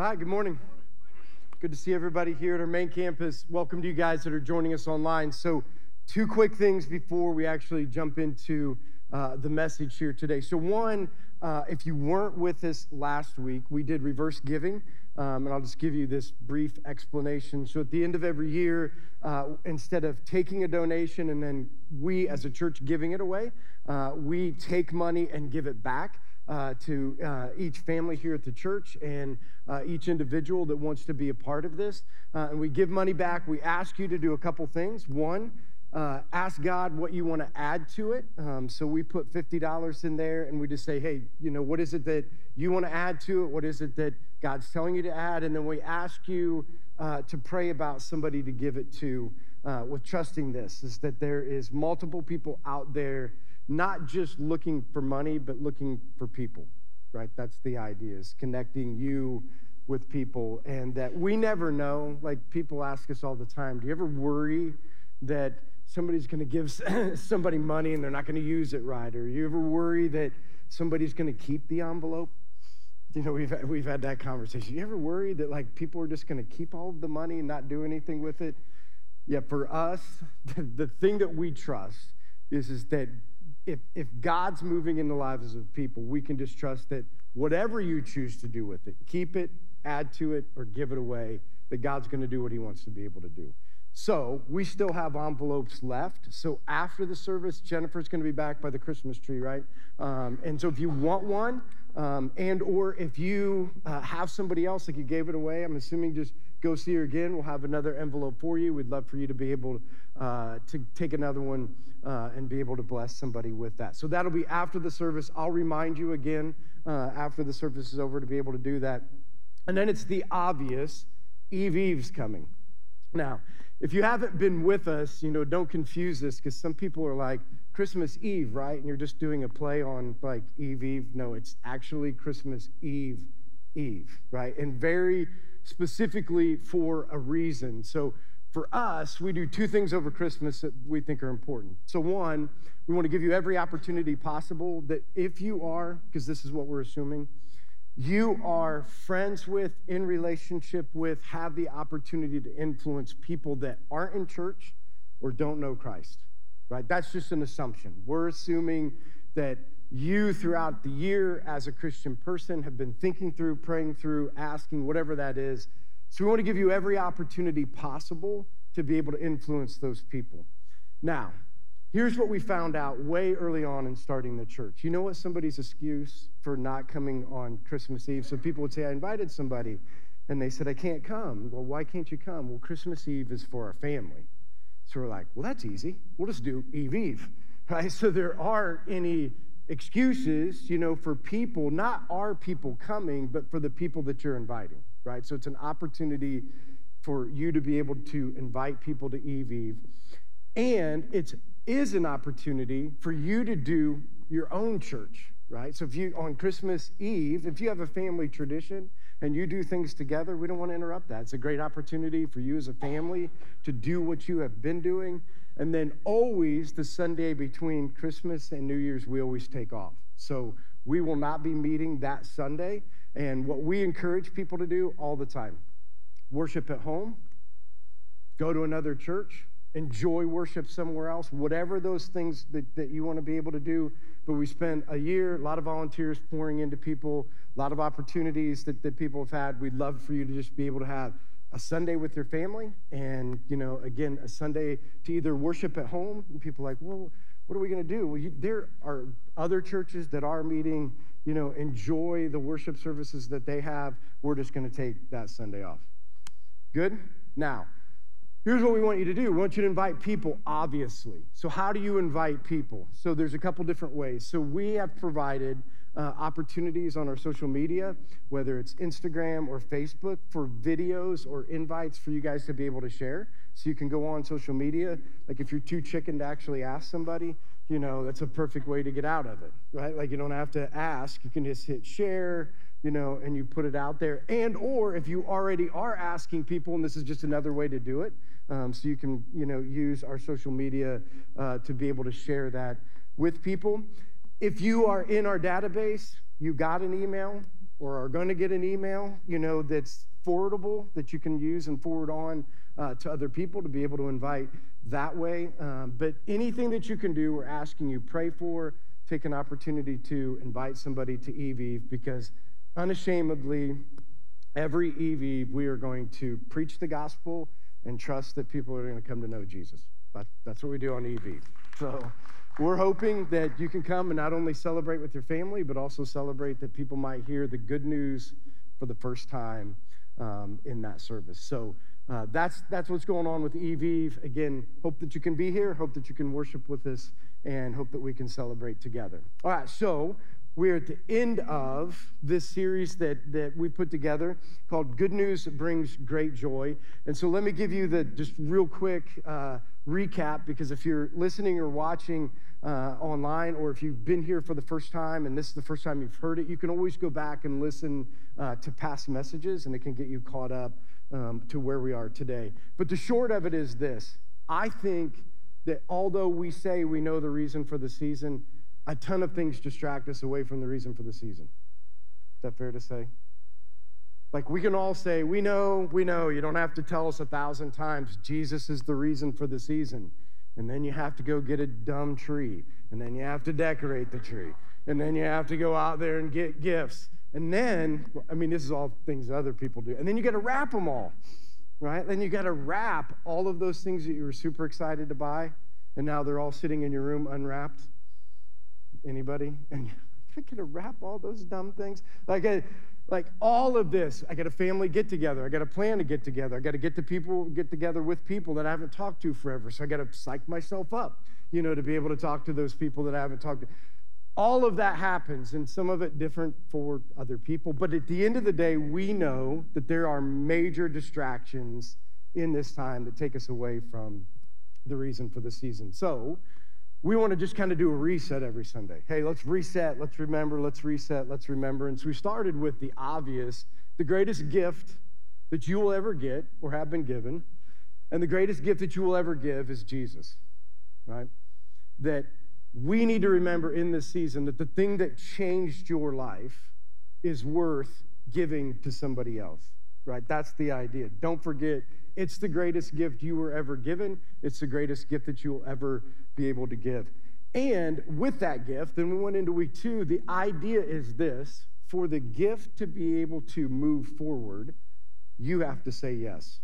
Hi, good morning. Good to see everybody here at our main campus. Welcome to you guys that are joining us online. So, two quick things before we actually jump into uh, the message here today. So, one, uh, if you weren't with us last week, we did reverse giving. Um, and I'll just give you this brief explanation. So, at the end of every year, uh, instead of taking a donation and then we as a church giving it away, uh, we take money and give it back uh, to uh, each family here at the church and uh, each individual that wants to be a part of this. Uh, and we give money back. We ask you to do a couple things. One, uh, ask God what you want to add to it. Um, so we put $50 in there and we just say, hey, you know, what is it that you want to add to it? What is it that God's telling you to add? And then we ask you to pray about somebody to give it to with trusting this is that there is multiple people out there not just looking for money, but looking for people, right? That's the idea, is connecting you with people. And that we never know, like people ask us all the time, do you ever worry that somebody's going to give somebody money and they're not going to use it right? Or you ever worry that somebody's going to keep the envelope? You know, we've, we've had that conversation. You ever worry that like people are just going to keep all of the money and not do anything with it? Yeah, for us, the, the thing that we trust is, is that if, if God's moving in the lives of people, we can just trust that whatever you choose to do with it, keep it, add to it, or give it away, that God's going to do what he wants to be able to do. So we still have envelopes left. So after the service, Jennifer's going to be back by the Christmas tree, right? Um, and so if you want one, um, and or if you uh, have somebody else like you gave it away, I'm assuming just go see her again. We'll have another envelope for you. We'd love for you to be able uh, to take another one uh, and be able to bless somebody with that. So that'll be after the service. I'll remind you again uh, after the service is over to be able to do that. And then it's the obvious Eve Eve's coming. Now, if you haven't been with us, you know, don't confuse this because some people are like, Christmas Eve, right? And you're just doing a play on like Eve Eve. No, it's actually Christmas Eve Eve, right? And very specifically for a reason. So for us, we do two things over Christmas that we think are important. So, one, we want to give you every opportunity possible that if you are, because this is what we're assuming, you are friends with, in relationship with, have the opportunity to influence people that aren't in church or don't know Christ, right? That's just an assumption. We're assuming that you, throughout the year as a Christian person, have been thinking through, praying through, asking, whatever that is. So we want to give you every opportunity possible to be able to influence those people. Now, Here's what we found out way early on in starting the church. You know what somebody's excuse for not coming on Christmas Eve? So people would say, I invited somebody, and they said, I can't come. Well, why can't you come? Well, Christmas Eve is for our family. So we're like, well, that's easy. We'll just do Eve Eve, right? So there aren't any excuses, you know, for people, not our people coming, but for the people that you're inviting, right? So it's an opportunity for you to be able to invite people to Eve Eve. And it's is an opportunity for you to do your own church, right? So if you, on Christmas Eve, if you have a family tradition and you do things together, we don't want to interrupt that. It's a great opportunity for you as a family to do what you have been doing. And then always the Sunday between Christmas and New Year's, we always take off. So we will not be meeting that Sunday. And what we encourage people to do all the time worship at home, go to another church, enjoy worship somewhere else, whatever those things that, that you want to be able to do. But we spent a year, a lot of volunteers pouring into people, a lot of opportunities that, that people have had. We'd love for you to just be able to have a Sunday with your family and, you know, again, a Sunday to either worship at home. And people like, well, what are we going to do? Well, you, there are other churches that are meeting, you know, enjoy the worship services that they have. We're just going to take that Sunday off. Good? Now, Here's what we want you to do. We want you to invite people, obviously. So, how do you invite people? So, there's a couple different ways. So, we have provided uh, opportunities on our social media, whether it's Instagram or Facebook, for videos or invites for you guys to be able to share. So, you can go on social media. Like, if you're too chicken to actually ask somebody, you know, that's a perfect way to get out of it, right? Like, you don't have to ask, you can just hit share you know, and you put it out there. And or if you already are asking people, and this is just another way to do it, um, so you can, you know, use our social media uh, to be able to share that with people. If you are in our database, you got an email, or are going to get an email, you know, that's forwardable that you can use and forward on uh, to other people to be able to invite that way. Um, but anything that you can do, we're asking you pray for, take an opportunity to invite somebody to EV because unashamedly, every EV we are going to preach the gospel and trust that people are going to come to know Jesus. But that's what we do on EV. So we're hoping that you can come and not only celebrate with your family, but also celebrate that people might hear the good news for the first time um, in that service. So uh, that's, that's what's going on with EV. Again, hope that you can be here, hope that you can worship with us, and hope that we can celebrate together. All right, so we're at the end of this series that, that we put together called Good News Brings Great Joy. And so let me give you the just real quick uh, recap because if you're listening or watching uh, online or if you've been here for the first time and this is the first time you've heard it, you can always go back and listen uh, to past messages and it can get you caught up um, to where we are today. But the short of it is this I think that although we say we know the reason for the season, a ton of things distract us away from the reason for the season. Is that fair to say? Like we can all say, we know, we know, you don't have to tell us a thousand times, Jesus is the reason for the season. And then you have to go get a dumb tree. And then you have to decorate the tree. And then you have to go out there and get gifts. And then, I mean, this is all things other people do. And then you got to wrap them all, right? Then you got to wrap all of those things that you were super excited to buy. And now they're all sitting in your room unwrapped. Anybody? And I got to wrap all those dumb things. Like, I, like all of this. I got a family get together. I got a plan to get together. I got to get to people, get together with people that I haven't talked to forever. So I got to psych myself up, you know, to be able to talk to those people that I haven't talked to. All of that happens, and some of it different for other people. But at the end of the day, we know that there are major distractions in this time that take us away from the reason for the season. So we want to just kind of do a reset every Sunday. Hey, let's reset, let's remember, let's reset, let's remember. And so we started with the obvious, the greatest gift that you will ever get or have been given, and the greatest gift that you will ever give is Jesus, right? That we need to remember in this season that the thing that changed your life is worth giving to somebody else, right? That's the idea. Don't forget it's the greatest gift you were ever given. It's the greatest gift that you will ever be able to give. And with that gift, then we went into week two, the idea is this for the gift to be able to move forward, you have to say yes.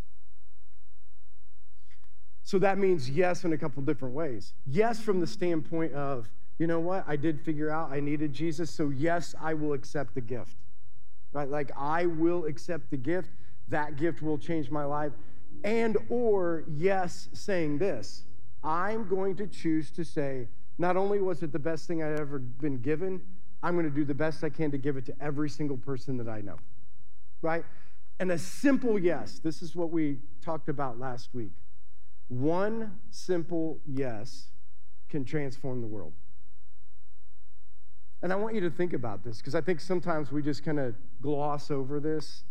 So that means yes in a couple different ways. Yes, from the standpoint of, you know what, I did figure out I needed Jesus, so yes, I will accept the gift. Right? Like I will accept the gift. That gift will change my life and or yes saying this. I'm going to choose to say not only was it the best thing i've ever been given i'm going to do the best i can to give it to every single person that i know right? And a simple yes this is what we talked about last week. One simple yes can transform the world. And i want you to think about this because i think sometimes we just kind of gloss over this.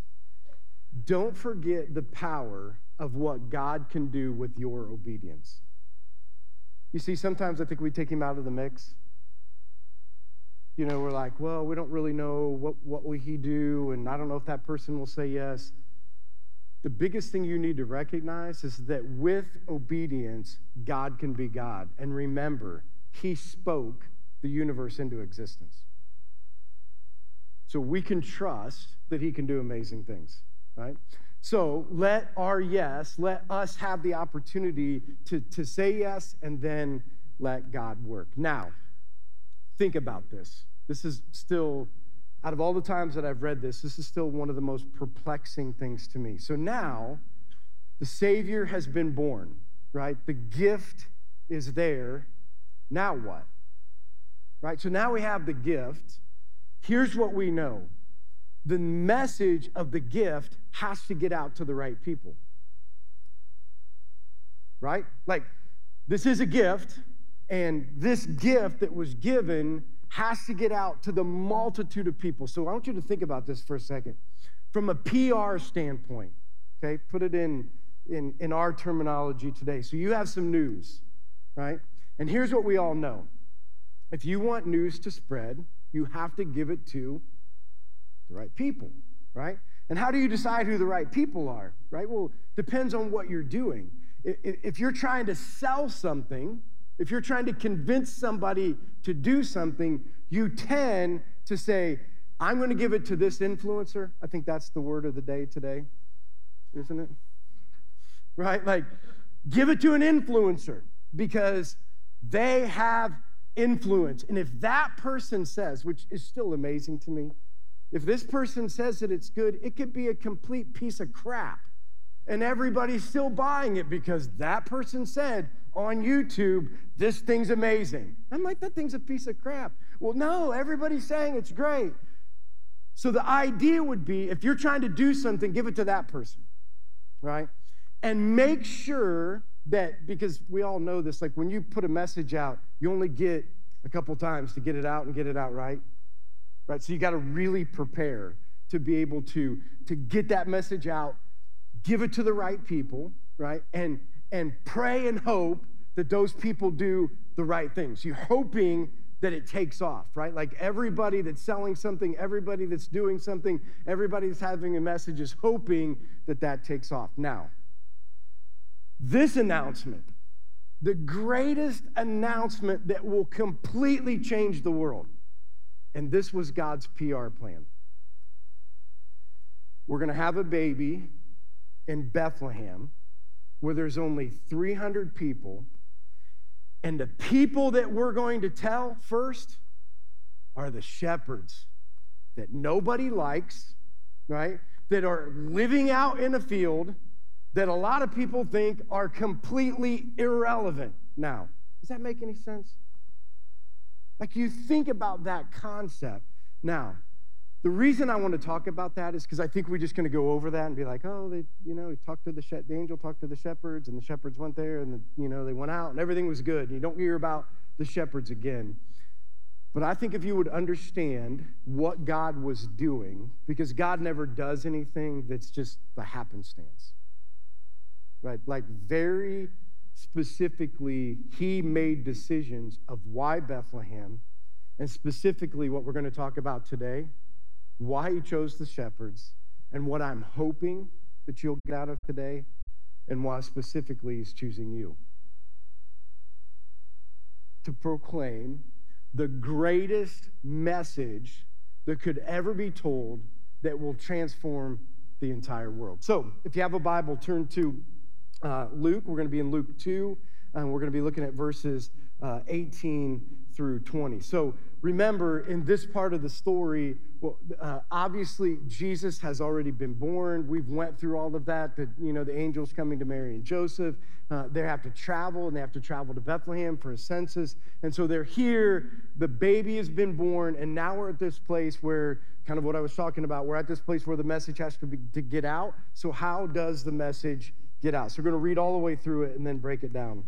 Don't forget the power of what God can do with your obedience. You see, sometimes I think we take him out of the mix. You know, we're like, well, we don't really know what, what will he do, and I don't know if that person will say yes. The biggest thing you need to recognize is that with obedience, God can be God. And remember, he spoke the universe into existence. So we can trust that he can do amazing things, right? So let our yes, let us have the opportunity to, to say yes and then let God work. Now, think about this. This is still, out of all the times that I've read this, this is still one of the most perplexing things to me. So now, the Savior has been born, right? The gift is there. Now what? Right? So now we have the gift. Here's what we know the message of the gift has to get out to the right people. Right? Like, this is a gift, and this gift that was given has to get out to the multitude of people. So I want you to think about this for a second. From a PR standpoint, okay, put it in, in, in our terminology today. So you have some news, right? And here's what we all know if you want news to spread, you have to give it to The right people, right? And how do you decide who the right people are, right? Well, depends on what you're doing. If you're trying to sell something, if you're trying to convince somebody to do something, you tend to say, I'm going to give it to this influencer. I think that's the word of the day today, isn't it? Right? Like, give it to an influencer because they have influence. And if that person says, which is still amazing to me, if this person says that it's good, it could be a complete piece of crap. And everybody's still buying it because that person said on YouTube, this thing's amazing. I'm like, that thing's a piece of crap. Well, no, everybody's saying it's great. So the idea would be if you're trying to do something, give it to that person, right? And make sure that, because we all know this, like when you put a message out, you only get a couple times to get it out and get it out right right? So you got to really prepare to be able to, to get that message out, give it to the right people, right? And, and pray and hope that those people do the right things. You're hoping that it takes off, right? Like everybody that's selling something, everybody that's doing something, everybody that's having a message is hoping that that takes off. Now, this announcement, the greatest announcement that will completely change the world, and this was God's PR plan. We're going to have a baby in Bethlehem where there's only 300 people. And the people that we're going to tell first are the shepherds that nobody likes, right? That are living out in a field that a lot of people think are completely irrelevant. Now, does that make any sense? Like you think about that concept. Now, the reason I want to talk about that is because I think we're just going to go over that and be like, oh, they, you know, he talked to the, she- the angel, talked to the shepherds, and the shepherds went there, and the, you know, they went out, and everything was good. You don't hear about the shepherds again. But I think if you would understand what God was doing, because God never does anything that's just the happenstance, right? Like very specifically, he made decisions of why Bethlehem, and specifically what we're going to talk about today, why he chose the shepherds, and what I'm hoping that you'll get out of today, and why specifically he's choosing you. To proclaim the greatest message that could ever be told that will transform the entire world. So, if you have a Bible, turn to uh, Luke. We're going to be in Luke 2, and we're going to be looking at verses uh, 18 through 20. So remember, in this part of the story, well, uh, obviously Jesus has already been born. We've went through all of that. That you know, the angels coming to Mary and Joseph. Uh, they have to travel, and they have to travel to Bethlehem for a census. And so they're here. The baby has been born, and now we're at this place where, kind of what I was talking about, we're at this place where the message has to be to get out. So how does the message get out. So we're going to read all the way through it and then break it down.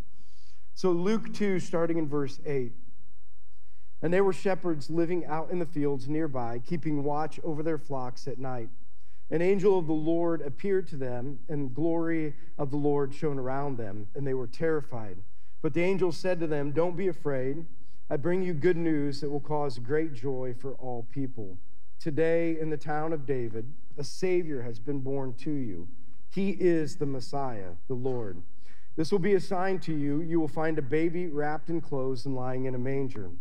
So, Luke 2, starting in verse 8. And they were shepherds living out in the fields nearby, keeping watch over their flocks at night. An angel of the Lord appeared to them, and glory of the Lord shone around them, and they were terrified. But the angel said to them, Don't be afraid. I bring you good news that will cause great joy for all people. Today, in the town of David, a Savior has been born to you. He is the Messiah, the Lord. This will be a sign to you. You will find a baby wrapped in clothes and lying in a manger.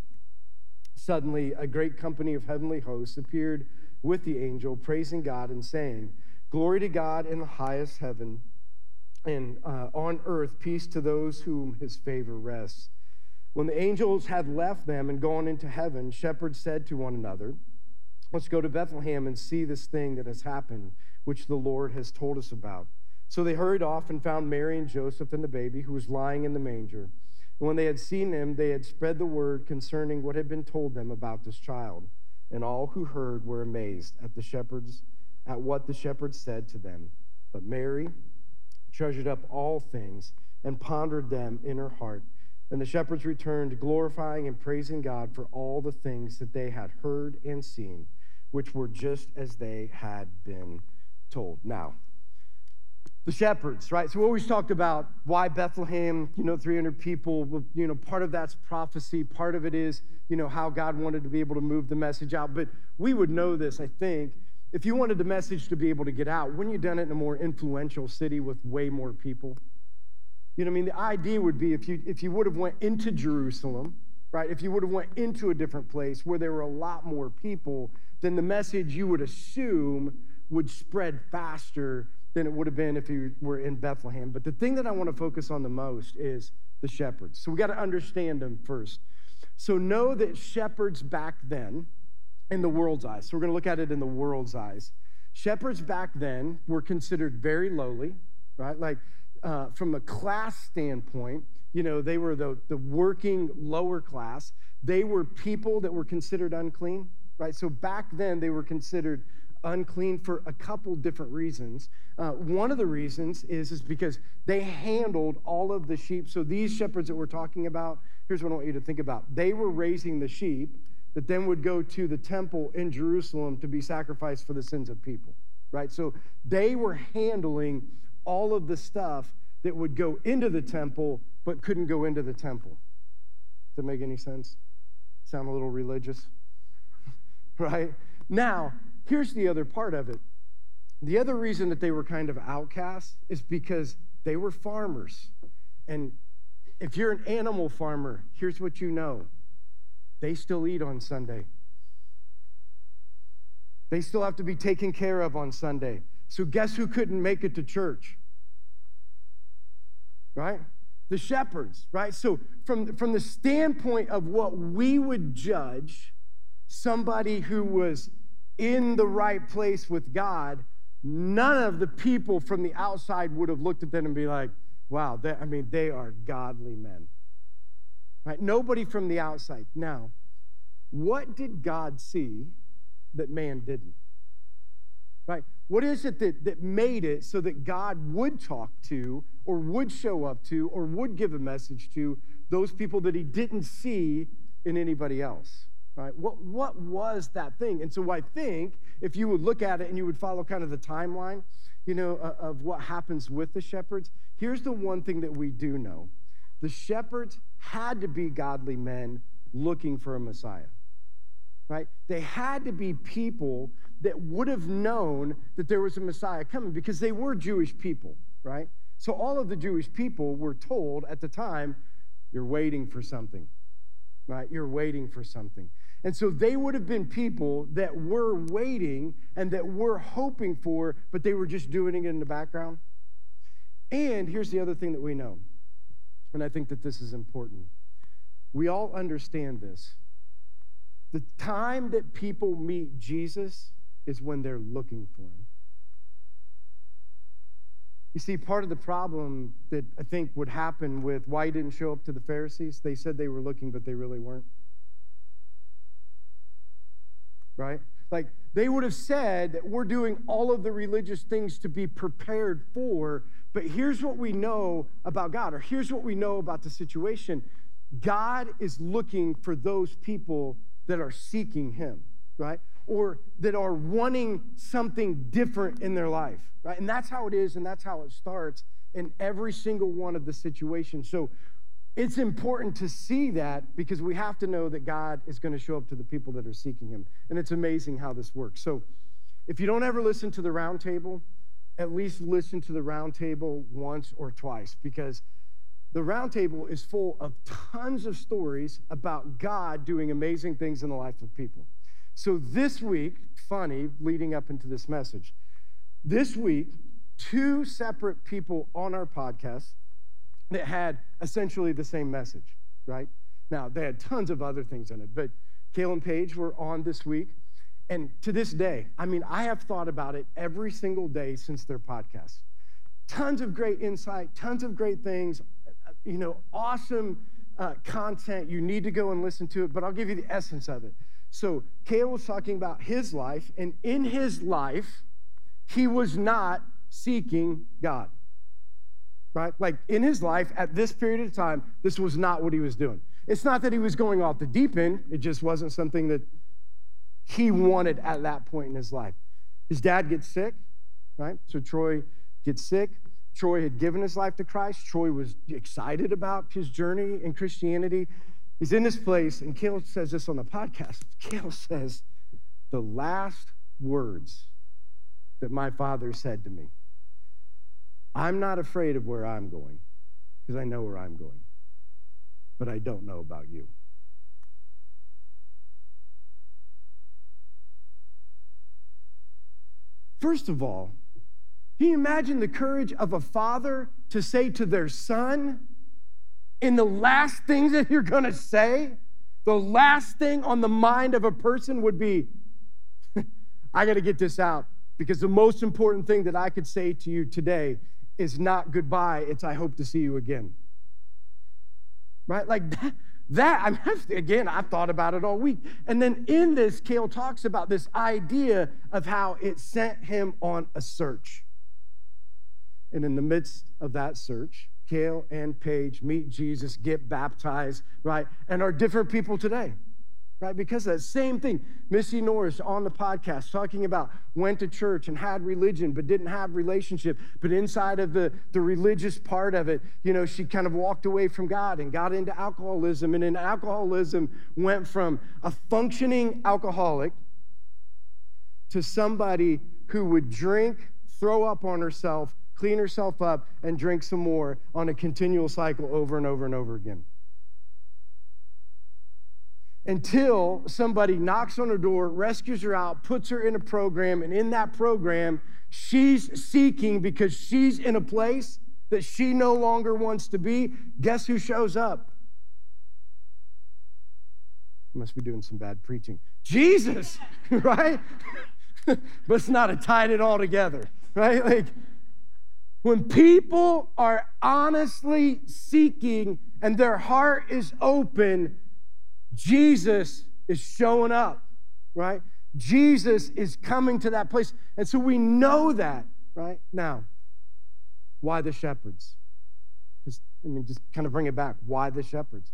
Suddenly, a great company of heavenly hosts appeared with the angel, praising God and saying, Glory to God in the highest heaven, and uh, on earth, peace to those whom his favor rests. When the angels had left them and gone into heaven, shepherds said to one another, Let's go to Bethlehem and see this thing that has happened which the Lord has told us about. So they hurried off and found Mary and Joseph and the baby who was lying in the manger. And when they had seen him, they had spread the word concerning what had been told them about this child. And all who heard were amazed at the shepherds, at what the shepherds said to them. But Mary treasured up all things and pondered them in her heart. And the shepherds returned, glorifying and praising God for all the things that they had heard and seen, which were just as they had been told. Now, the shepherds, right? So we always talked about why Bethlehem, you know, 300 people, you know, part of that's prophecy, part of it is, you know, how God wanted to be able to move the message out. But we would know this, I think, if you wanted the message to be able to get out, wouldn't you done it in a more influential city with way more people? You know I mean? The idea would be if you if you would have went into Jerusalem, right? If you would have went into a different place where there were a lot more people, then the message you would assume would spread faster than it would have been if you were in Bethlehem. But the thing that I want to focus on the most is the shepherds. So we got to understand them first. So know that shepherds back then, in the world's eyes, so we're going to look at it in the world's eyes. Shepherds back then were considered very lowly, right? Like uh, from a class standpoint, you know, they were the, the working lower class. They were people that were considered unclean, right? So back then, they were considered unclean for a couple different reasons. Uh, one of the reasons is, is because they handled all of the sheep. So these shepherds that we're talking about, here's what I want you to think about. They were raising the sheep that then would go to the temple in Jerusalem to be sacrificed for the sins of people, right? So they were handling all of the stuff that would go into the temple but couldn't go into the temple. Does that make any sense? Sound a little religious? right? Now, here's the other part of it. The other reason that they were kind of outcasts is because they were farmers. And if you're an animal farmer, here's what you know they still eat on Sunday. They still have to be taken care of on Sunday. So, guess who couldn't make it to church? Right? The shepherds, right? So, from, from the standpoint of what we would judge somebody who was in the right place with God, none of the people from the outside would have looked at them and be like, wow, I mean, they are godly men. Right? Nobody from the outside. Now, what did God see that man didn't? Right? What is it that, that made it so that God would talk to or would show up to or would give a message to those people that he didn't see in anybody else? Right? What, what was that thing? And so I think if you would look at it and you would follow kind of the timeline, you know, uh, of what happens with the shepherds, here's the one thing that we do know. The shepherds had to be godly men looking for a Messiah. Right? They had to be people that would have known that there was a Messiah coming because they were Jewish people, right? So all of the Jewish people were told at the time, you're waiting for something, right? You're waiting for something. And so they would have been people that were waiting and that were hoping for, but they were just doing it in the background. And here's the other thing that we know, and I think that this is important. We all understand this. The time that people meet Jesus is when they're looking for him. You see, part of the problem that I think would happen with why he didn't show up to the Pharisees, they said they were looking, but they really weren't right? Like they would have said that we're doing all of the religious things to be prepared for, but here's what we know about God, or here's what we know about the situation God is looking for those people that are seeking Him, right? Or that are wanting something different in their life, right? And that's how it is, and that's how it starts in every single one of the situations. So it's important to see that because we have to know that God is going to show up to the people that are seeking Him. And it's amazing how this works. So, if you don't ever listen to the roundtable, at least listen to the roundtable once or twice because the roundtable is full of tons of stories about God doing amazing things in the life of people. So, this week, funny, leading up into this message, this week, two separate people on our podcast that had essentially the same message, right? Now, they had tons of other things in it, but Kale and Paige were on this week. And to this day, I mean, I have thought about it every single day since their podcast. Tons of great insight, tons of great things, uh, you know, awesome uh, content. You need to go and listen to it, but I'll give you the essence of it. So, Kale was talking about his life, and in his life, he was not seeking God right? Like in his life at this period of time, this was not what he was doing. It's not that he was going off the deep end, it just wasn't something that he wanted at that point in his life. His dad gets sick, right? So Troy gets sick. Troy had given his life to Christ. Troy was excited about his journey in Christianity. He's in this place, and Kale says this on the podcast. Kale says, the last words that my father said to me, I'm not afraid of where I'm going because I know where I'm going, but I don't know about you. First of all, can you imagine the courage of a father to say to their son, in the last things that you're going to say, the last thing on the mind of a person would be, I got to get this out because the most important thing that I could say to you today is not goodbye, it's I hope to see you again. Right? Like that, that I mean, again, I've thought about it all week. And then in this, Kale talks about this idea of how it sent him on a search. And in the midst of that search, Kale and Paige meet Jesus, get baptized, right? And are different people today, right? Because of that same thing. Missy Norris on the podcast talking about went to church and had religion, but didn't have relationship. But inside of the, the religious part of it, you know, she kind of walked away from God and got into alcoholism. And in alcoholism, went from a functioning alcoholic to somebody who would drink, throw up on herself, clean herself up, and drink some more on a continual cycle over and over and over again. Until somebody knocks on her door, rescues her out, puts her in a program, and in that program, she's seeking because she's in a place that she no longer wants to be. Guess who shows up? must be doing some bad preaching. Jesus, right? but it's not a tied it all together, right? Like, when people are honestly seeking and their heart is open, Jesus is showing up, right? Jesus is coming to that place. And so we know that, right? Now, why the shepherds? Just, I mean, just kind of bring it back. Why the shepherds?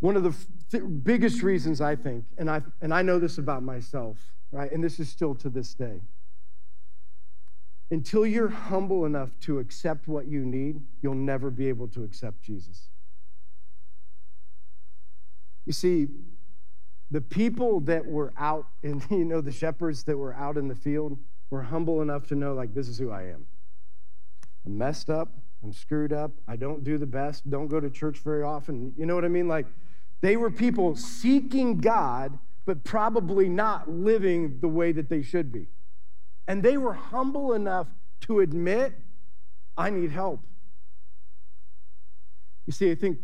One of the th- biggest reasons I think, and I, and I know this about myself, right? And this is still to this day until you're humble enough to accept what you need, you'll never be able to accept Jesus. You see, the people that were out in, you know, the shepherds that were out in the field were humble enough to know, like, this is who I am. I'm messed up. I'm screwed up. I don't do the best. Don't go to church very often. You know what I mean? Like, they were people seeking God, but probably not living the way that they should be. And they were humble enough to admit, I need help. You see, I think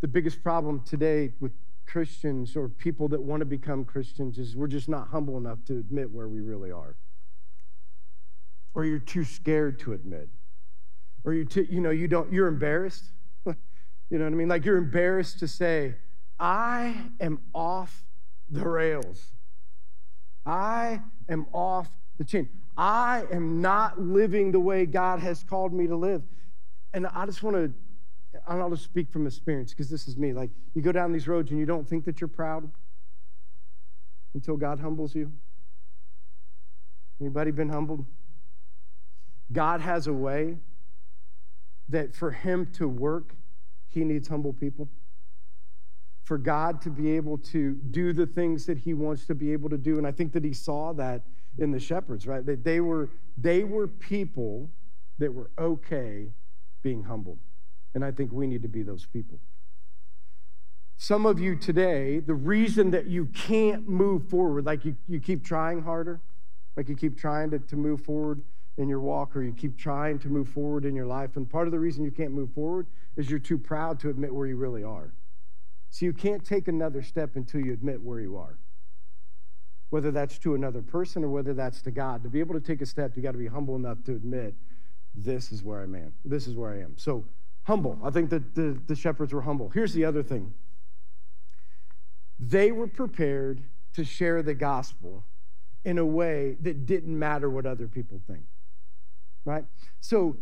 the biggest problem today with Christians or people that want to become Christians is we're just not humble enough to admit where we really are. Or you're too scared to admit. Or you you know, you don't you're embarrassed. you know what I mean? Like you're embarrassed to say, I am off the rails. I am off the chain. I am not living the way God has called me to live. And I just want to, I'll just speak from experience because this is me. Like, you go down these roads and you don't think that you're proud until God humbles you. Anybody been humbled? God has a way that for him to work, he needs humble people. For God to be able to do the things that he wants to be able to do. And I think that he saw that in the shepherds, right? That they were they were people that were okay being humbled. And I think we need to be those people. Some of you today, the reason that you can't move forward, like you, you keep trying harder, like you keep trying to, to move forward in your walk, or you keep trying to move forward in your life. And part of the reason you can't move forward is you're too proud to admit where you really are. So you can't take another step until you admit where you are whether that's to another person or whether that's to God. To be able to take a step, you got to be humble enough to admit, this is where I'm. This is where I am. So humble. I think that the, the shepherds were humble. Here's the other thing. They were prepared to share the gospel in a way that didn't matter what other people think. Right? So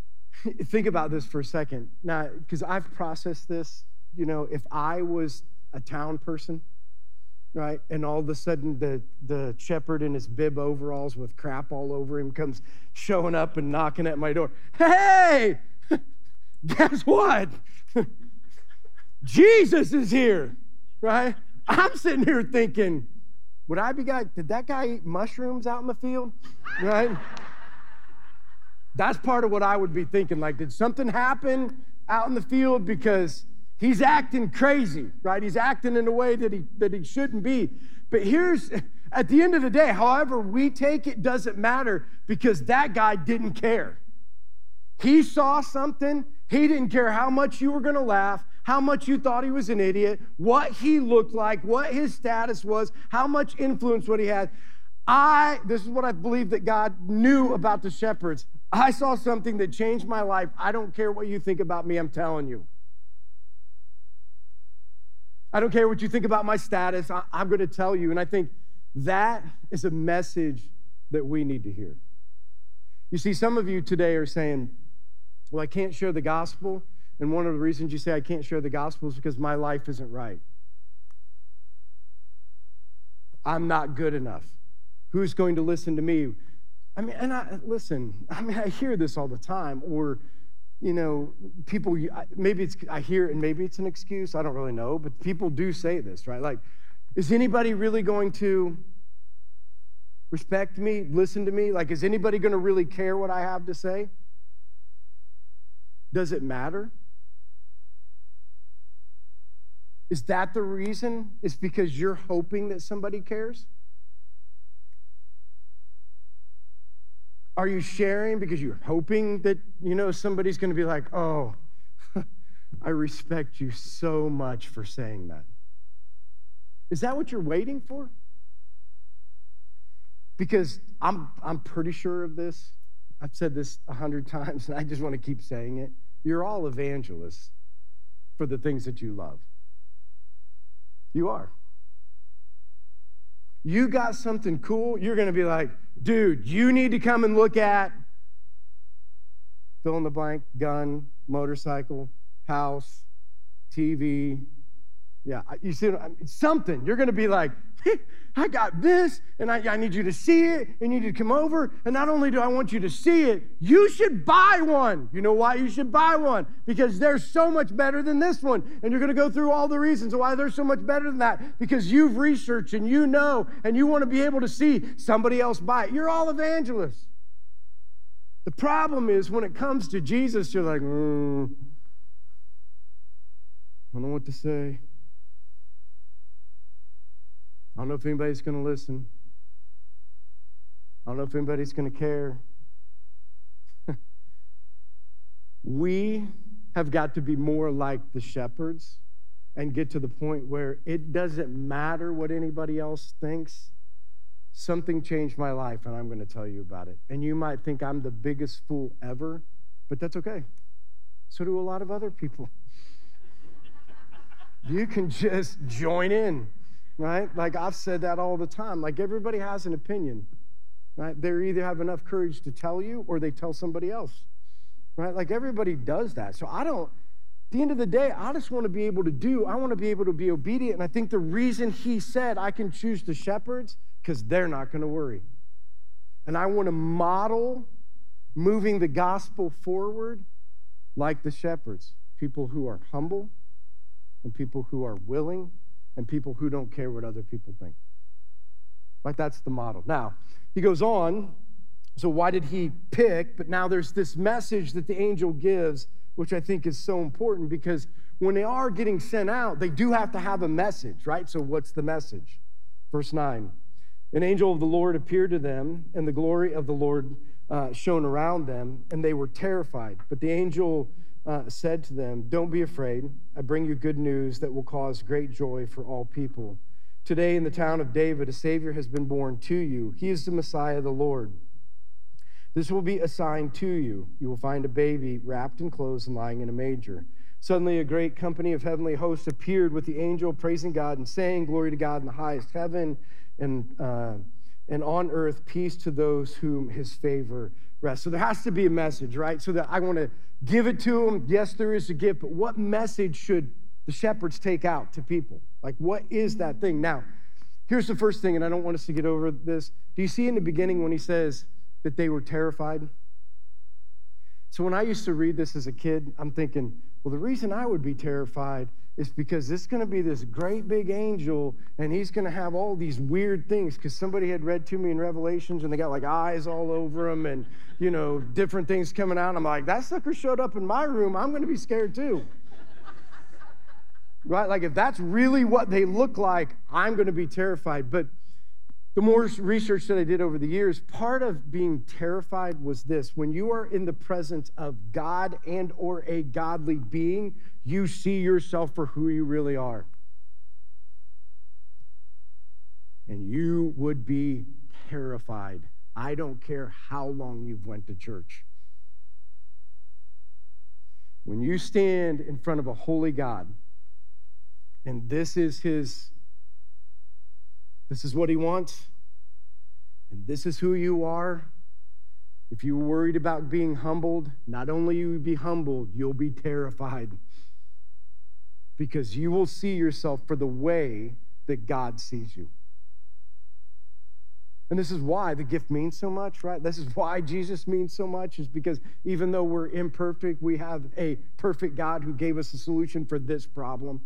think about this for a second. Now, because I've processed this, you know, if I was a town person, right? And all of a sudden, the, the shepherd in his bib overalls with crap all over him comes showing up and knocking at my door. Hey, guess what? Jesus is here, right? I'm sitting here thinking, Would I be guy, did that guy eat mushrooms out in the field? Right? That's part of what I would be thinking. Like, did something happen out in the field? Because he's acting crazy, right? He's acting in a way that he that he shouldn't be. But here's at the end of the day, however we take it doesn't matter because that guy didn't care. He saw something, he didn't care how much you were going to laugh, how much you thought he was an idiot, what he looked like, what his status was, how much influence what he had. I, this is what I believe that God knew about the shepherds. I saw something that changed my life. I don't care what you think about me, I'm telling you. I don't care what you think about my status, I, am going to tell you. And I think that is a message that we need to hear. You see, some of you today are saying, Well, I can't share the gospel. And one of the reasons you say I can't share the gospel is because my life isn't right. I'm not good enough. Who's going to listen to me? I mean, and I listen, I mean, I hear this all the time, or, you know, people, maybe it's, I hear and maybe it's an excuse. I don't really know, but people do say this, right? Like, is anybody really going to respect me, listen to me? Like, is anybody going to really care what I have to say? Does it matter? Is that the reason? Is because you're hoping that somebody cares? Are you sharing because you're hoping that, you know, somebody's going to be like, oh, I respect you so much for saying that? Is that what you're waiting for? Because I'm, I'm pretty sure of this. I've said this a hundred times, and I just want to keep saying it. You're all evangelists for the things that you love. You are. You got something cool, you're going to be like, dude, you need to come and look at fill in the blank, gun, motorcycle, house, TV. Yeah, you see, something. You're going to be like, I got this, and I, I, need you to see it, and you need to come over. And not only do I want you to see it, you should buy one. You know why you should buy one? Because they're so much better than this one. And you're going to go through all the reasons why they're so much better than that. Because you've researched and you know, and you want to be able to see somebody else buy it. You're all evangelists. The problem is when it comes to Jesus, you're like, mm, I don't know what to say. I don't know if anybody's going to listen. I don't know if anybody's going to care. we have got to be more like the shepherds and get to the point where it doesn't matter what anybody else thinks. Something changed my life, and I'm going to tell you about it. And you might think I'm the biggest fool ever, but that's okay. So do a lot of other people. you can just join in right? Like I've said that all the time. Like everybody has an opinion, right? They either have enough courage to tell you or they tell somebody else, right? Like everybody does that. So I don't, at the end of the day, I just want to be able to do, I want to be able to be obedient. And I think the reason he said I can choose the shepherds, because they're not going to worry. And I want to model moving the gospel forward like the shepherds people who are humble and people who are willing and people who don't care what other people think. Like that's the model. Now, he goes on. So, why did he pick? But now there's this message that the angel gives, which I think is so important because when they are getting sent out, they do have to have a message, right? So, what's the message? Verse 9 An angel of the Lord appeared to them, and the glory of the Lord uh, shone around them, and they were terrified. But the angel uh, said to them, Don't be afraid. I bring you good news that will cause great joy for all people. Today, in the town of David, a Savior has been born to you. He is the Messiah, the Lord. This will be a sign to you. You will find a baby wrapped in clothes and lying in a manger. Suddenly, a great company of heavenly hosts appeared with the angel, praising God and saying, Glory to God in the highest heaven, and, uh, and on earth, peace to those whom his favor rests. So there has to be a message, right? So that I want to give it to them. Yes, there is a gift, but what message should the shepherds take out to people? Like, what is that thing? Now, here's the first thing, and I don't want us to get over this. Do you see in the beginning when he says that they were terrified? So when I used to read this as a kid, I'm thinking, Well, the reason I would be terrified is because this is going to be this great big angel and he's going to have all these weird things because somebody had read to me in revelations and they got like eyes all over them and you know different things coming out. I'm like that sucker showed up in my room. I'm going to be scared too. Right? Like if that's really what they look like i'm going to be terrified. But the more research that I did over the years, part of being terrified was this. When you are in the presence of God and or a godly being, you see yourself for who you really are. And you would be terrified. I don't care how long you've went to church. When you stand in front of a holy God, and this is his this is what he wants, and this is who you are. If you're worried about being humbled, not only will you be humbled, you'll be terrified because you will see yourself for the way that God sees you. And this is why the gift means so much, right? This is why Jesus means so much, is because even though we're imperfect, we have a perfect God who gave us a solution for this problem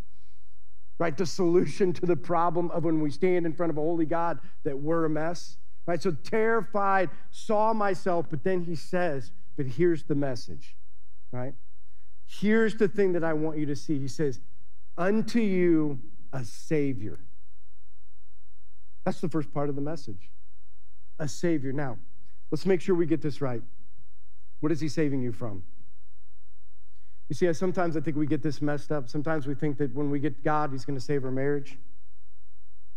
right? The solution to the problem of when we stand in front of a holy God that we're a mess, right? So terrified, saw myself, but then he says, but here's the message, right? Here's the thing that I want you to see. He says, unto you a Savior. That's the first part of the message. A Savior. Now, let's make sure we get this right. What is he saving you from? You see, sometimes I think we get this messed up. Sometimes we think that when we get God, He's going to save our marriage.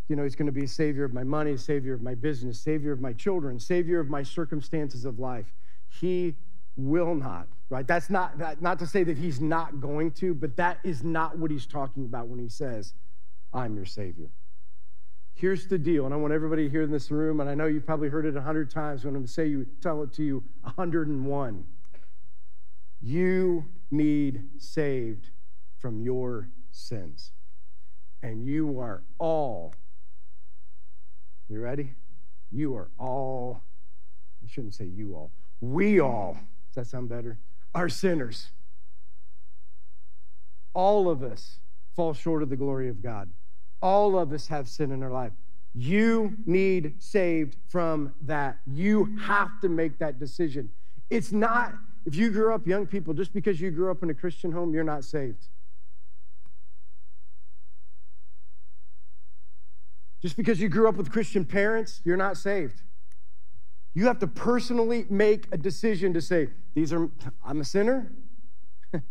You know, He's going to be a savior of my money, savior of my business, savior of my children, savior of my circumstances of life. He will not, right? That's not that, not to say that He's not going to, but that is not what He's talking about when He says, I'm your savior. Here's the deal, and I want everybody here in this room, and I know you've probably heard it a hundred times when I'm say you tell it to you 101. You need saved from your sins. And you are all, you ready? You are all, I shouldn't say you all, we all, does that sound better? Are sinners. All of us fall short of the glory of God. All of us have sin in our life. You need saved from that. You have to make that decision. It's not if you grew up, young people, just because you grew up in a Christian home, you're not saved. Just because you grew up with Christian parents, you're not saved. You have to personally make a decision to say, These are, I'm a sinner.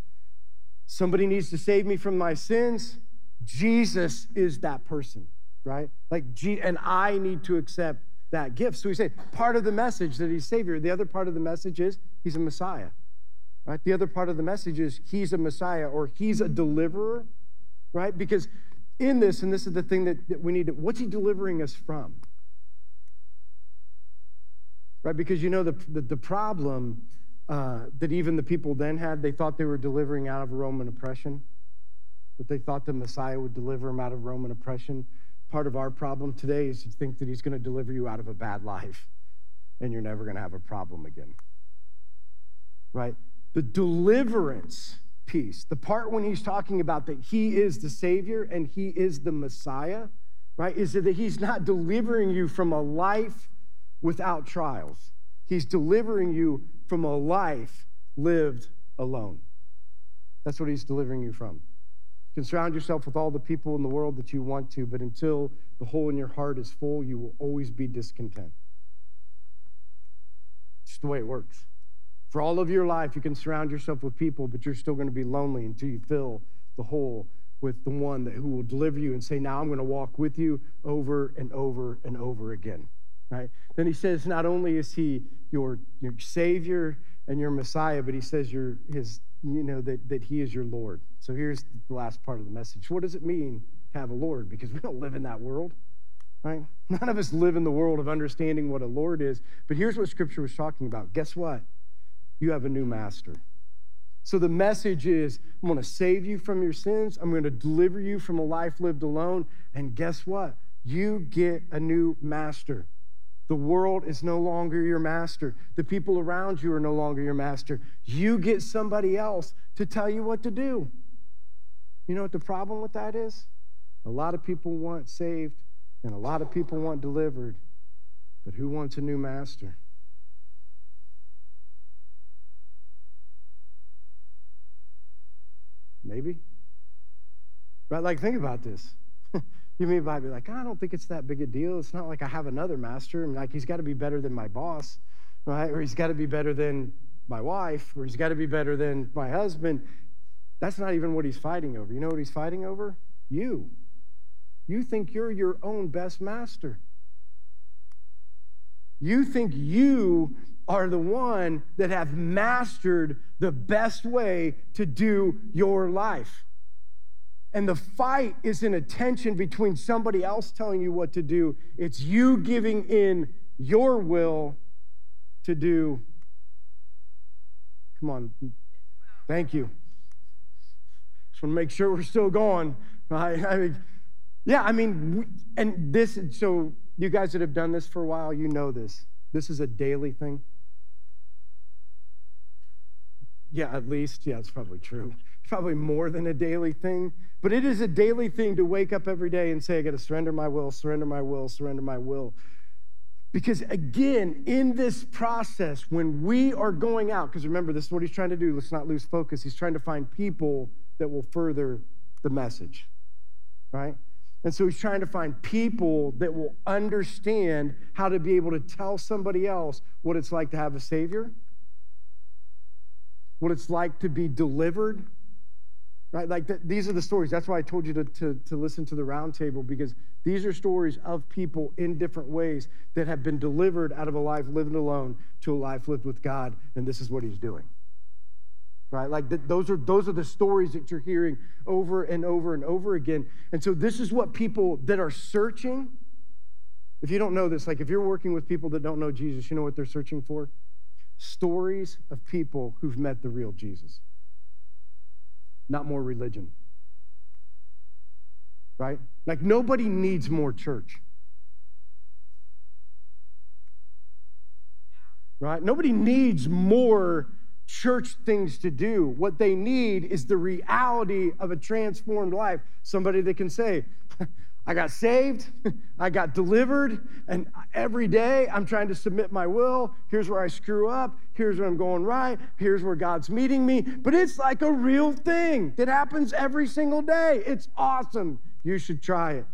Somebody needs to save me from my sins. Jesus is that person, right? Like, and I need to accept that gift. So we say part of the message that he's Savior. The other part of the message is he's a Messiah. Right? The other part of the message is he's a Messiah or he's a deliverer, right? Because in this, and this is the thing that, that we need to, what's he delivering us from? Right? Because you know the, the, the problem uh, that even the people then had, they thought they were delivering out of Roman oppression, but they thought the Messiah would deliver them out of Roman oppression. Part of our problem today is to think that he's going to deliver you out of a bad life and you're never going to have a problem again. Right? The deliverance piece, the part when he's talking about that he is the Savior and he is the Messiah, right? Is that he's not delivering you from a life without trials. He's delivering you from a life lived alone. That's what he's delivering you from. You can surround yourself with all the people in the world that you want to, but until the hole in your heart is full, you will always be discontent. It's the way it works. For all of your life, you can surround yourself with people, but you're still going to be lonely until you fill the hole with the one that, who will deliver you and say, Now I'm going to walk with you over and over and over again. Right? Then he says, Not only is he your, your Savior and your Messiah, but he says you're his you know, that, that he is your Lord. So here's the last part of the message. What does it mean to have a Lord? Because we don't live in that world, right? None of us live in the world of understanding what a Lord is. But here's what Scripture was talking about. Guess what? You have a new master. So the message is I'm going to save you from your sins. I'm going to deliver you from a life lived alone. And guess what? You get a new master. The world is no longer your master. The people around you are no longer your master. You get somebody else to tell you what to do. You know what the problem with that is? A lot of people want saved and a lot of people want delivered, but who wants a new master? Maybe. Right? Like, think about this. you may be like, I don't think it's that big a deal. It's not like I have another master. I mean, like, he's got to be better than my boss, right? Or he's got to be better than my wife, or he's got to be better than my husband. That's not even what he's fighting over. You know what he's fighting over? You. You think you're your own best master. You think you are the one that have mastered the best way to do your life. And the fight isn't a tension between somebody else telling you what to do, it's you giving in your will to do. Come on. Thank you. Just want to make sure we're still going. Right? I mean, yeah, I mean, and this, so you guys that have done this for a while, you know this. This is a daily thing. Yeah, at least. Yeah, it's probably true. Probably more than a daily thing. But it is a daily thing to wake up every day and say, I got to surrender my will, surrender my will, surrender my will. Because again, in this process, when we are going out, because remember, this is what he's trying to do. Let's not lose focus. He's trying to find people that will further the message, right? And so he's trying to find people that will understand how to be able to tell somebody else what it's like to have a Savior, what it's like to be delivered. Right? Like th- these are the stories. That's why I told you to, to, to listen to the roundtable because these are stories of people in different ways that have been delivered out of a life lived alone to a life lived with God. And this is what he's doing right? Like th- those are those are the stories that you're hearing over and over and over again. And so this is what people that are searching. If you don't know this, like if you're working with people that don't know Jesus, you know what they're searching for? Stories of people who've met the real Jesus. Not more religion. Right? Like nobody needs more church. Right? Nobody needs more church things to do. What they need is the reality of a transformed life. Somebody that can say, I got saved, I got delivered, and every day I'm trying to submit my will. Here's where I screw up. Here's where I'm going right. Here's where God's meeting me. But it's like a real thing that happens every single day. It's awesome. You should try it.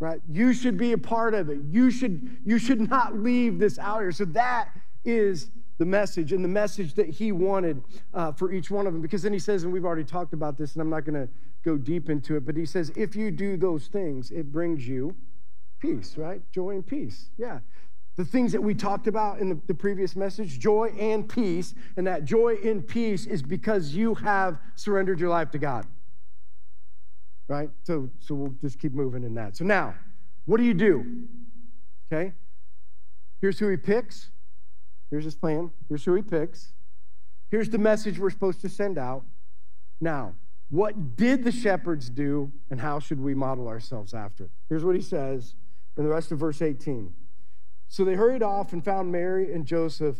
Right? You should be a part of it. You should, you should not leave this out here. So that is the message and the message that he wanted uh, for each one of them. Because then he says, and we've already talked about this, and I'm not going to go deep into it, but he says, if you do those things, it brings you peace, right? Joy and peace. Yeah. The things that we talked about in the, the previous message, joy and peace. And that joy and peace is because you have surrendered your life to God. Right? So, so we'll just keep moving in that. So now, what do you do? Okay? Here's who he picks Here's his plan. Here's who he picks. Here's the message we're supposed to send out. Now, what did the shepherds do, and how should we model ourselves after it? Here's what he says in the rest of verse 18. So they hurried off and found Mary and Joseph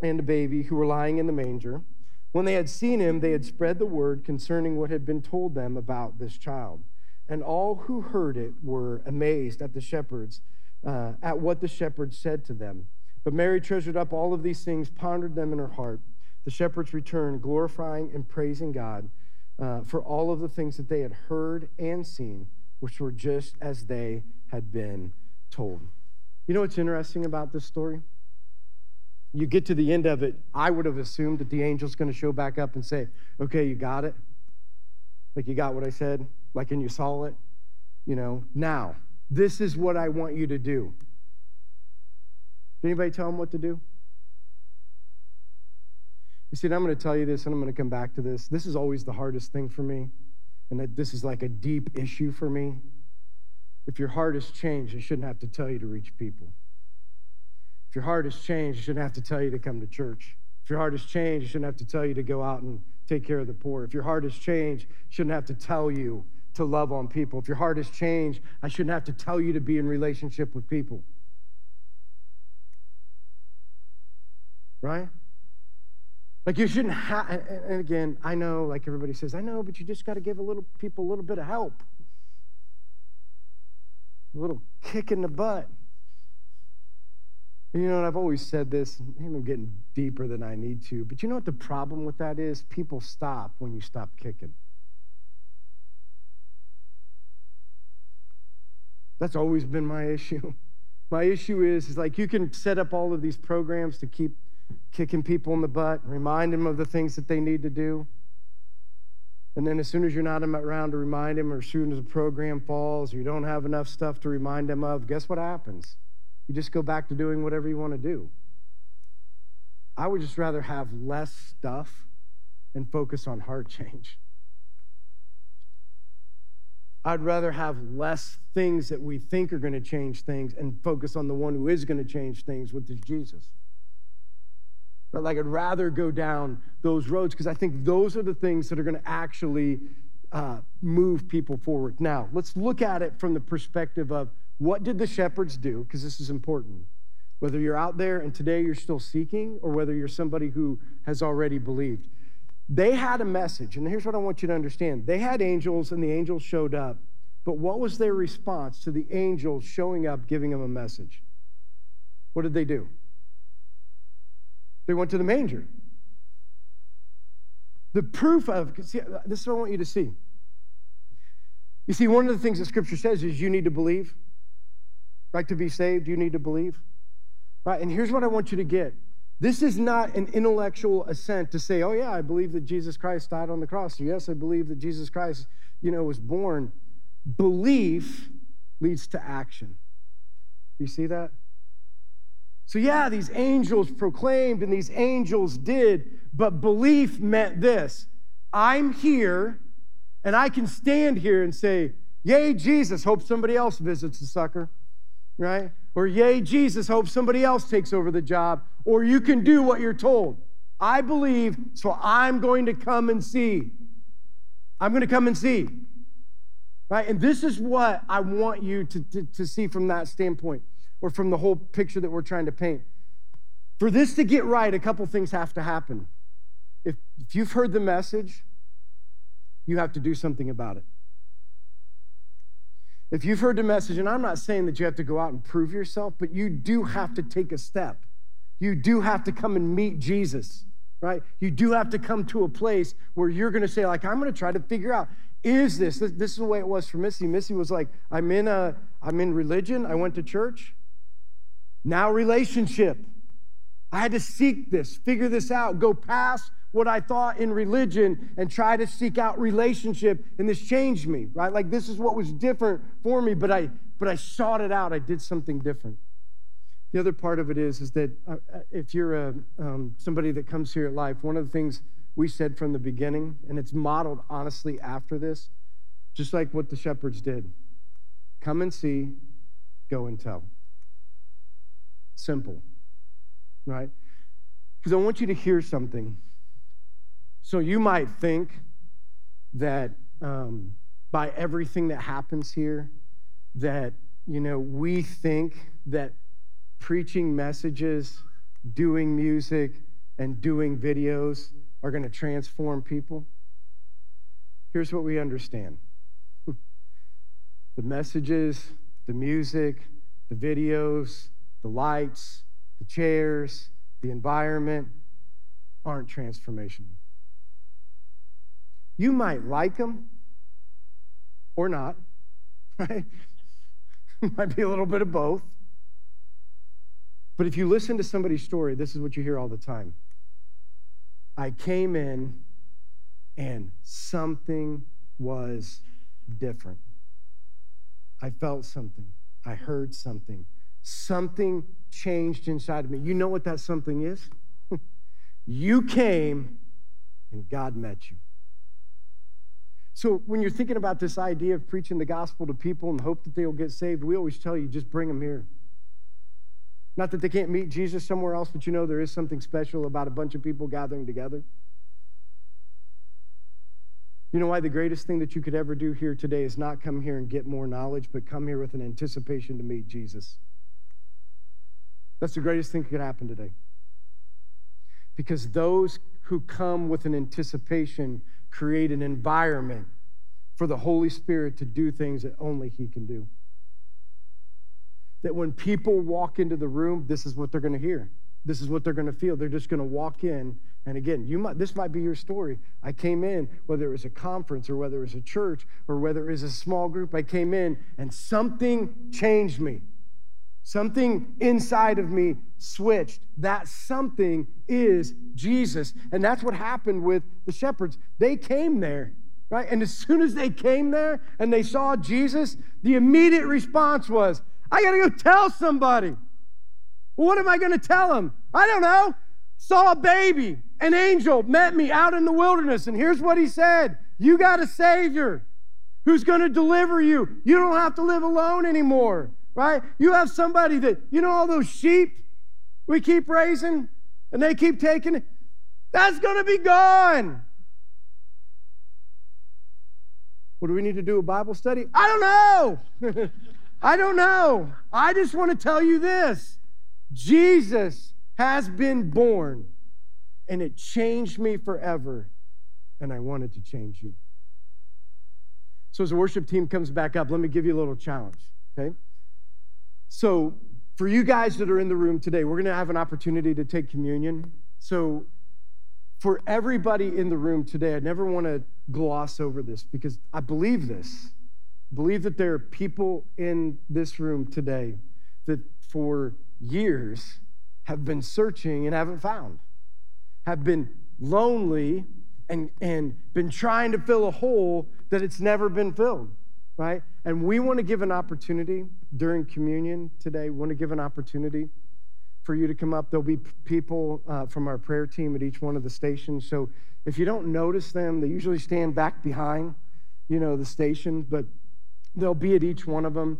and the baby who were lying in the manger. When they had seen him, they had spread the word concerning what had been told them about this child. And all who heard it were amazed at the shepherds, uh, at what the shepherds said to them. But Mary treasured up all of these things, pondered them in her heart. The shepherds returned, glorifying and praising God uh, for all of the things that they had heard and seen, which were just as they had been told. You know what's interesting about this story? You get to the end of it, I would have assumed that the angel's going to show back up and say, Okay, you got it. Like, you got what I said, like, and you saw it. You know, now, this is what I want you to do. Anybody tell him what to do? You see, I'm going to tell you this, and I'm going to come back to this. This is always the hardest thing for me, and that this is like a deep issue for me. If your heart has changed, I shouldn't have to tell you to reach people. If your heart has changed, I shouldn't have to tell you to come to church. If your heart has changed, I shouldn't have to tell you to go out and take care of the poor. If your heart has changed, I shouldn't have to tell you to love on people. If your heart has changed, I shouldn't have to tell you to be in relationship with people. Right? Like you shouldn't have, and again, I know, like everybody says, I know, but you just got to give a little people a little bit of help, a little kick in the butt. And you know, and I've always said this, I'm getting deeper than I need to, but you know what the problem with that is? People stop when you stop kicking. That's always been my issue. My issue is, is like you can set up all of these programs to keep kicking people in the butt, remind them of the things that they need to do. And then as soon as you're not around to remind them, or as soon as the program falls, or you don't have enough stuff to remind them of, guess what happens? You just go back to doing whatever you want to do. I would just rather have less stuff and focus on heart change. I'd rather have less things that we think are going to change things and focus on the one who is going to change things, which is Jesus. But like I'd rather go down those roads because I think those are the things that are going to actually uh, move people forward. Now, let's look at it from the perspective of what did the shepherds do? Because this is important. Whether you're out there and today you're still seeking, or whether you're somebody who has already believed. They had a message, and here's what I want you to understand. They had angels, and the angels showed up. But what was their response to the angels showing up, giving them a message? What did they do? They went to the manger. The proof of, see, this is what I want you to see. You see, one of the things that Scripture says is you need to believe. Right? To be saved, you need to believe. Right? And here's what I want you to get this is not an intellectual assent to say, oh, yeah, I believe that Jesus Christ died on the cross. yes, I believe that Jesus Christ, you know, was born. Belief leads to action. You see that? So, yeah, these angels proclaimed and these angels did, but belief meant this I'm here and I can stand here and say, Yay, Jesus, hope somebody else visits the sucker, right? Or, Yay, Jesus, hope somebody else takes over the job. Or you can do what you're told. I believe, so I'm going to come and see. I'm going to come and see. Right? And this is what I want you to, to, to see from that standpoint or from the whole picture that we're trying to paint. For this to get right, a couple things have to happen. If, if you've heard the message, you have to do something about it. If you've heard the message, and I'm not saying that you have to go out and prove yourself, but you do have to take a step. You do have to come and meet Jesus, right? You do have to come to a place where you're going to say, like, I'm going to try to figure out is this, this this is the way it was for Missy. Missy was like, I'm in a I'm in religion. I went to church. Now, relationship. I had to seek this, figure this out, go past what I thought in religion and try to seek out relationship. And this changed me, right? Like this is what was different for me, but I but I sought it out. I did something different. The other part of it is is that uh, uh, if you're a, um, somebody that comes here at life, one of the things we said from the beginning, and it's modeled honestly after this, just like what the shepherds did come and see, go and tell. Simple, right? Because I want you to hear something. So you might think that um, by everything that happens here, that, you know, we think that preaching messages, doing music, and doing videos are going to transform people. Here's what we understand the messages, the music, the videos, the lights, the chairs, the environment aren't transformational. You might like them or not, right? might be a little bit of both. But if you listen to somebody's story, this is what you hear all the time. I came in and something was different. I felt something. I heard something. Something changed inside of me. You know what that something is? you came and God met you. So when you're thinking about this idea of preaching the gospel to people and hope that they'll get saved, we always tell you just bring them here. Not that they can't meet Jesus somewhere else, but you know there is something special about a bunch of people gathering together. You know why the greatest thing that you could ever do here today is not come here and get more knowledge, but come here with an anticipation to meet Jesus. That's the greatest thing that could happen today. Because those who come with an anticipation create an environment for the Holy Spirit to do things that only He can do. That when people walk into the room, this is what they're going to hear. This is what they're going to feel. They're just going to walk in. And again, you might this might be your story. I came in, whether it was a conference or whether it was a church or whether it was a small group, I came in and something changed me. Something inside of me switched. That something is Jesus. And that's what happened with the shepherds. They came there right? And as soon as they came there and they saw Jesus, the immediate response was, I got to go tell somebody. Well, what am I going to tell them? I don't know. Saw a baby. An angel met me out in the wilderness, and here's what he said You got a Savior who's going to deliver you. You don't have to live alone anymore, right? You have somebody that, you know, all those sheep we keep raising and they keep taking it? That's going to be gone. What do we need to do a Bible study? I don't know. I don't know. I just want to tell you this Jesus has been born, and it changed me forever, and I wanted to change you. So, as the worship team comes back up, let me give you a little challenge, okay? So, for you guys that are in the room today, we're going to have an opportunity to take communion. So, for everybody in the room today, I never want to gloss over this because I believe this. believe that there are people in this room today that for years have been searching and haven't found, have been lonely and, and been trying to fill a hole that it's never been filled, right? And we want to give an opportunity during communion today, we want to give an opportunity for you to come up. There'll be people uh, from our prayer team at each one of the stations. So if you don't notice them, they usually stand back behind, you know, the station, but they'll be at each one of them.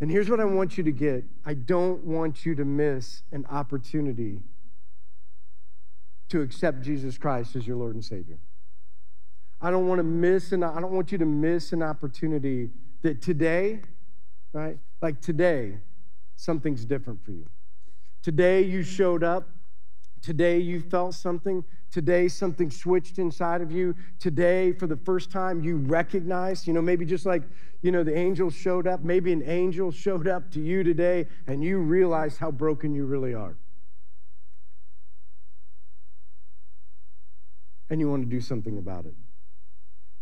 And here's what I want you to get I don't want you to miss an opportunity to accept Jesus Christ as your Lord and Savior. I don't want to miss and I don't want you to miss an opportunity that today, right? Like today, something's different for you. Today you showed up. Today you felt something. Today something switched inside of you. Today, for the first time, you recognized, you know, maybe just like, you know, the angel showed up, maybe an angel showed up to you today and you realized how broken you really are. And you want to do something about it.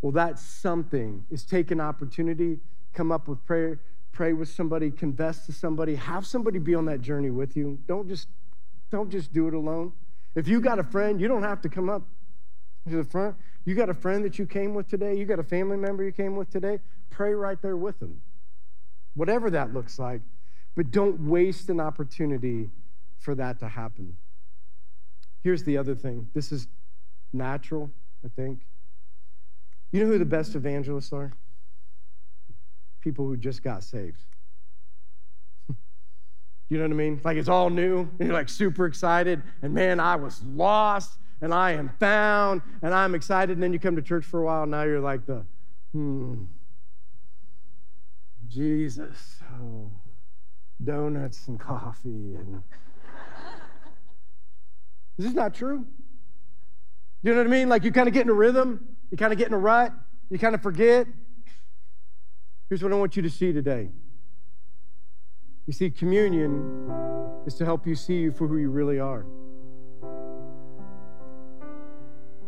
Well, that something is take an opportunity, come up with prayer, pray with somebody, confess to somebody, have somebody be on that journey with you. Don't just don't just do it alone. If you got a friend, you don't have to come up to the front. You got a friend that you came with today, you got a family member you came with today, pray right there with them. Whatever that looks like, but don't waste an opportunity for that to happen. Here's the other thing. This is natural, I think. You know who the best evangelists are? people who just got saved. you know what I mean? Like it's all new, and you're like super excited, and man, I was lost, and I am found, and I'm excited. And then you come to church for a while, and now you're like the, hmm, Jesus, oh, donuts and coffee. And is this not true? You know what I mean? Like you kind of get in a rhythm, you kind of get in a rut, you kind of forget. Here's what I want you to see today. You see, communion is to help you see you for who you really are.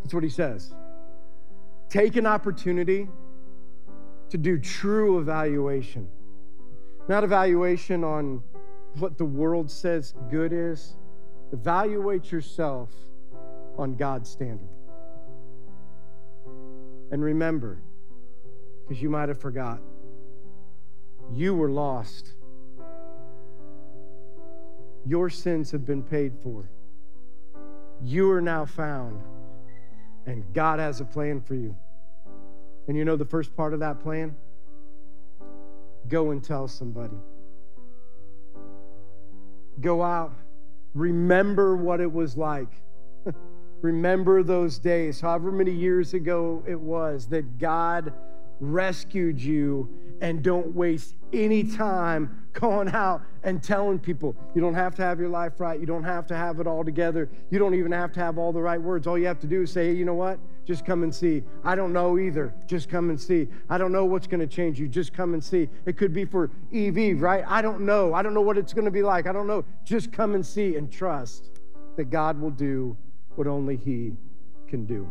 That's what he says. Take an opportunity to do true evaluation, not evaluation on what the world says good is. Evaluate yourself on God's standard. And remember, because you might have forgot, you were lost. Your sins have been paid for. You are now found, and God has a plan for you. And you know the first part of that plan? Go and tell somebody. Go out, remember what it was like remember those days, however many years ago it was, that God rescued you and don't waste any time going out and telling people you don't have to have your life right. You don't have to have it all together. You don't even have to have all the right words. All you have to do is say, hey, you know what? Just come and see. I don't know either. Just come and see. I don't know what's going to change you. Just come and see. It could be for EV, right? I don't know. I don't know what it's going to be like. I don't know. Just come and see and trust that God will do what only He can do.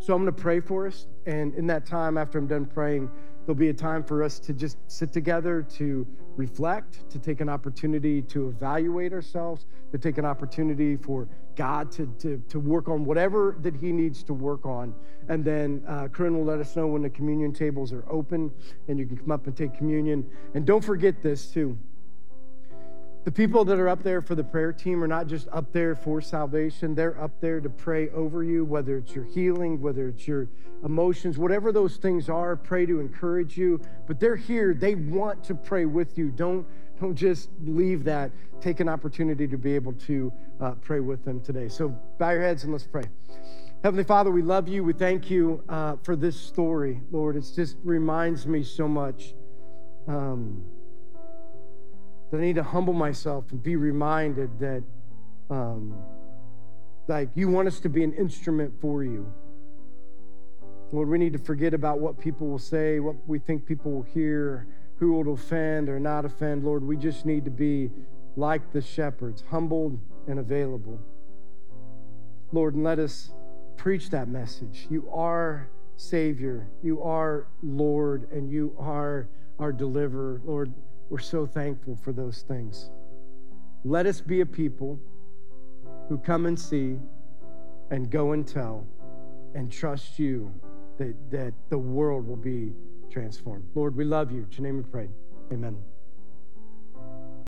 So I'm going to pray for us. And in that time, after I'm done praying, there'll be a time for us to just sit together, to reflect, to take an opportunity to evaluate ourselves, to take an opportunity for God to, to, to work on whatever that He needs to work on. And then uh, Corinne will let us know when the communion tables are open and you can come up and take communion. And don't forget this, too. The people that are up there for the prayer team are not just up there for salvation, they're up there to pray over you, whether it's your healing, whether it's your emotions, whatever those things are, pray to encourage you. But they're here, they want to pray with you. Don't, don't just leave that. Take an opportunity to be able to uh, pray with them today. So bow your heads and let's pray. Heavenly Father, we love you. We thank you uh, for this story, Lord. It just reminds me so much. Um, that I need to humble myself and be reminded that, um, like, you want us to be an instrument for you. Lord, we need to forget about what people will say, what we think people will hear, who will offend or not offend. Lord, we just need to be like the shepherds, humbled and available. Lord, and let us preach that message. You are Savior, you are Lord, and you are our deliverer. Lord, we're so thankful for those things. Let us be a people who come and see and go and tell and trust you that, that the world will be transformed. Lord, we love you. In your name we pray. Amen.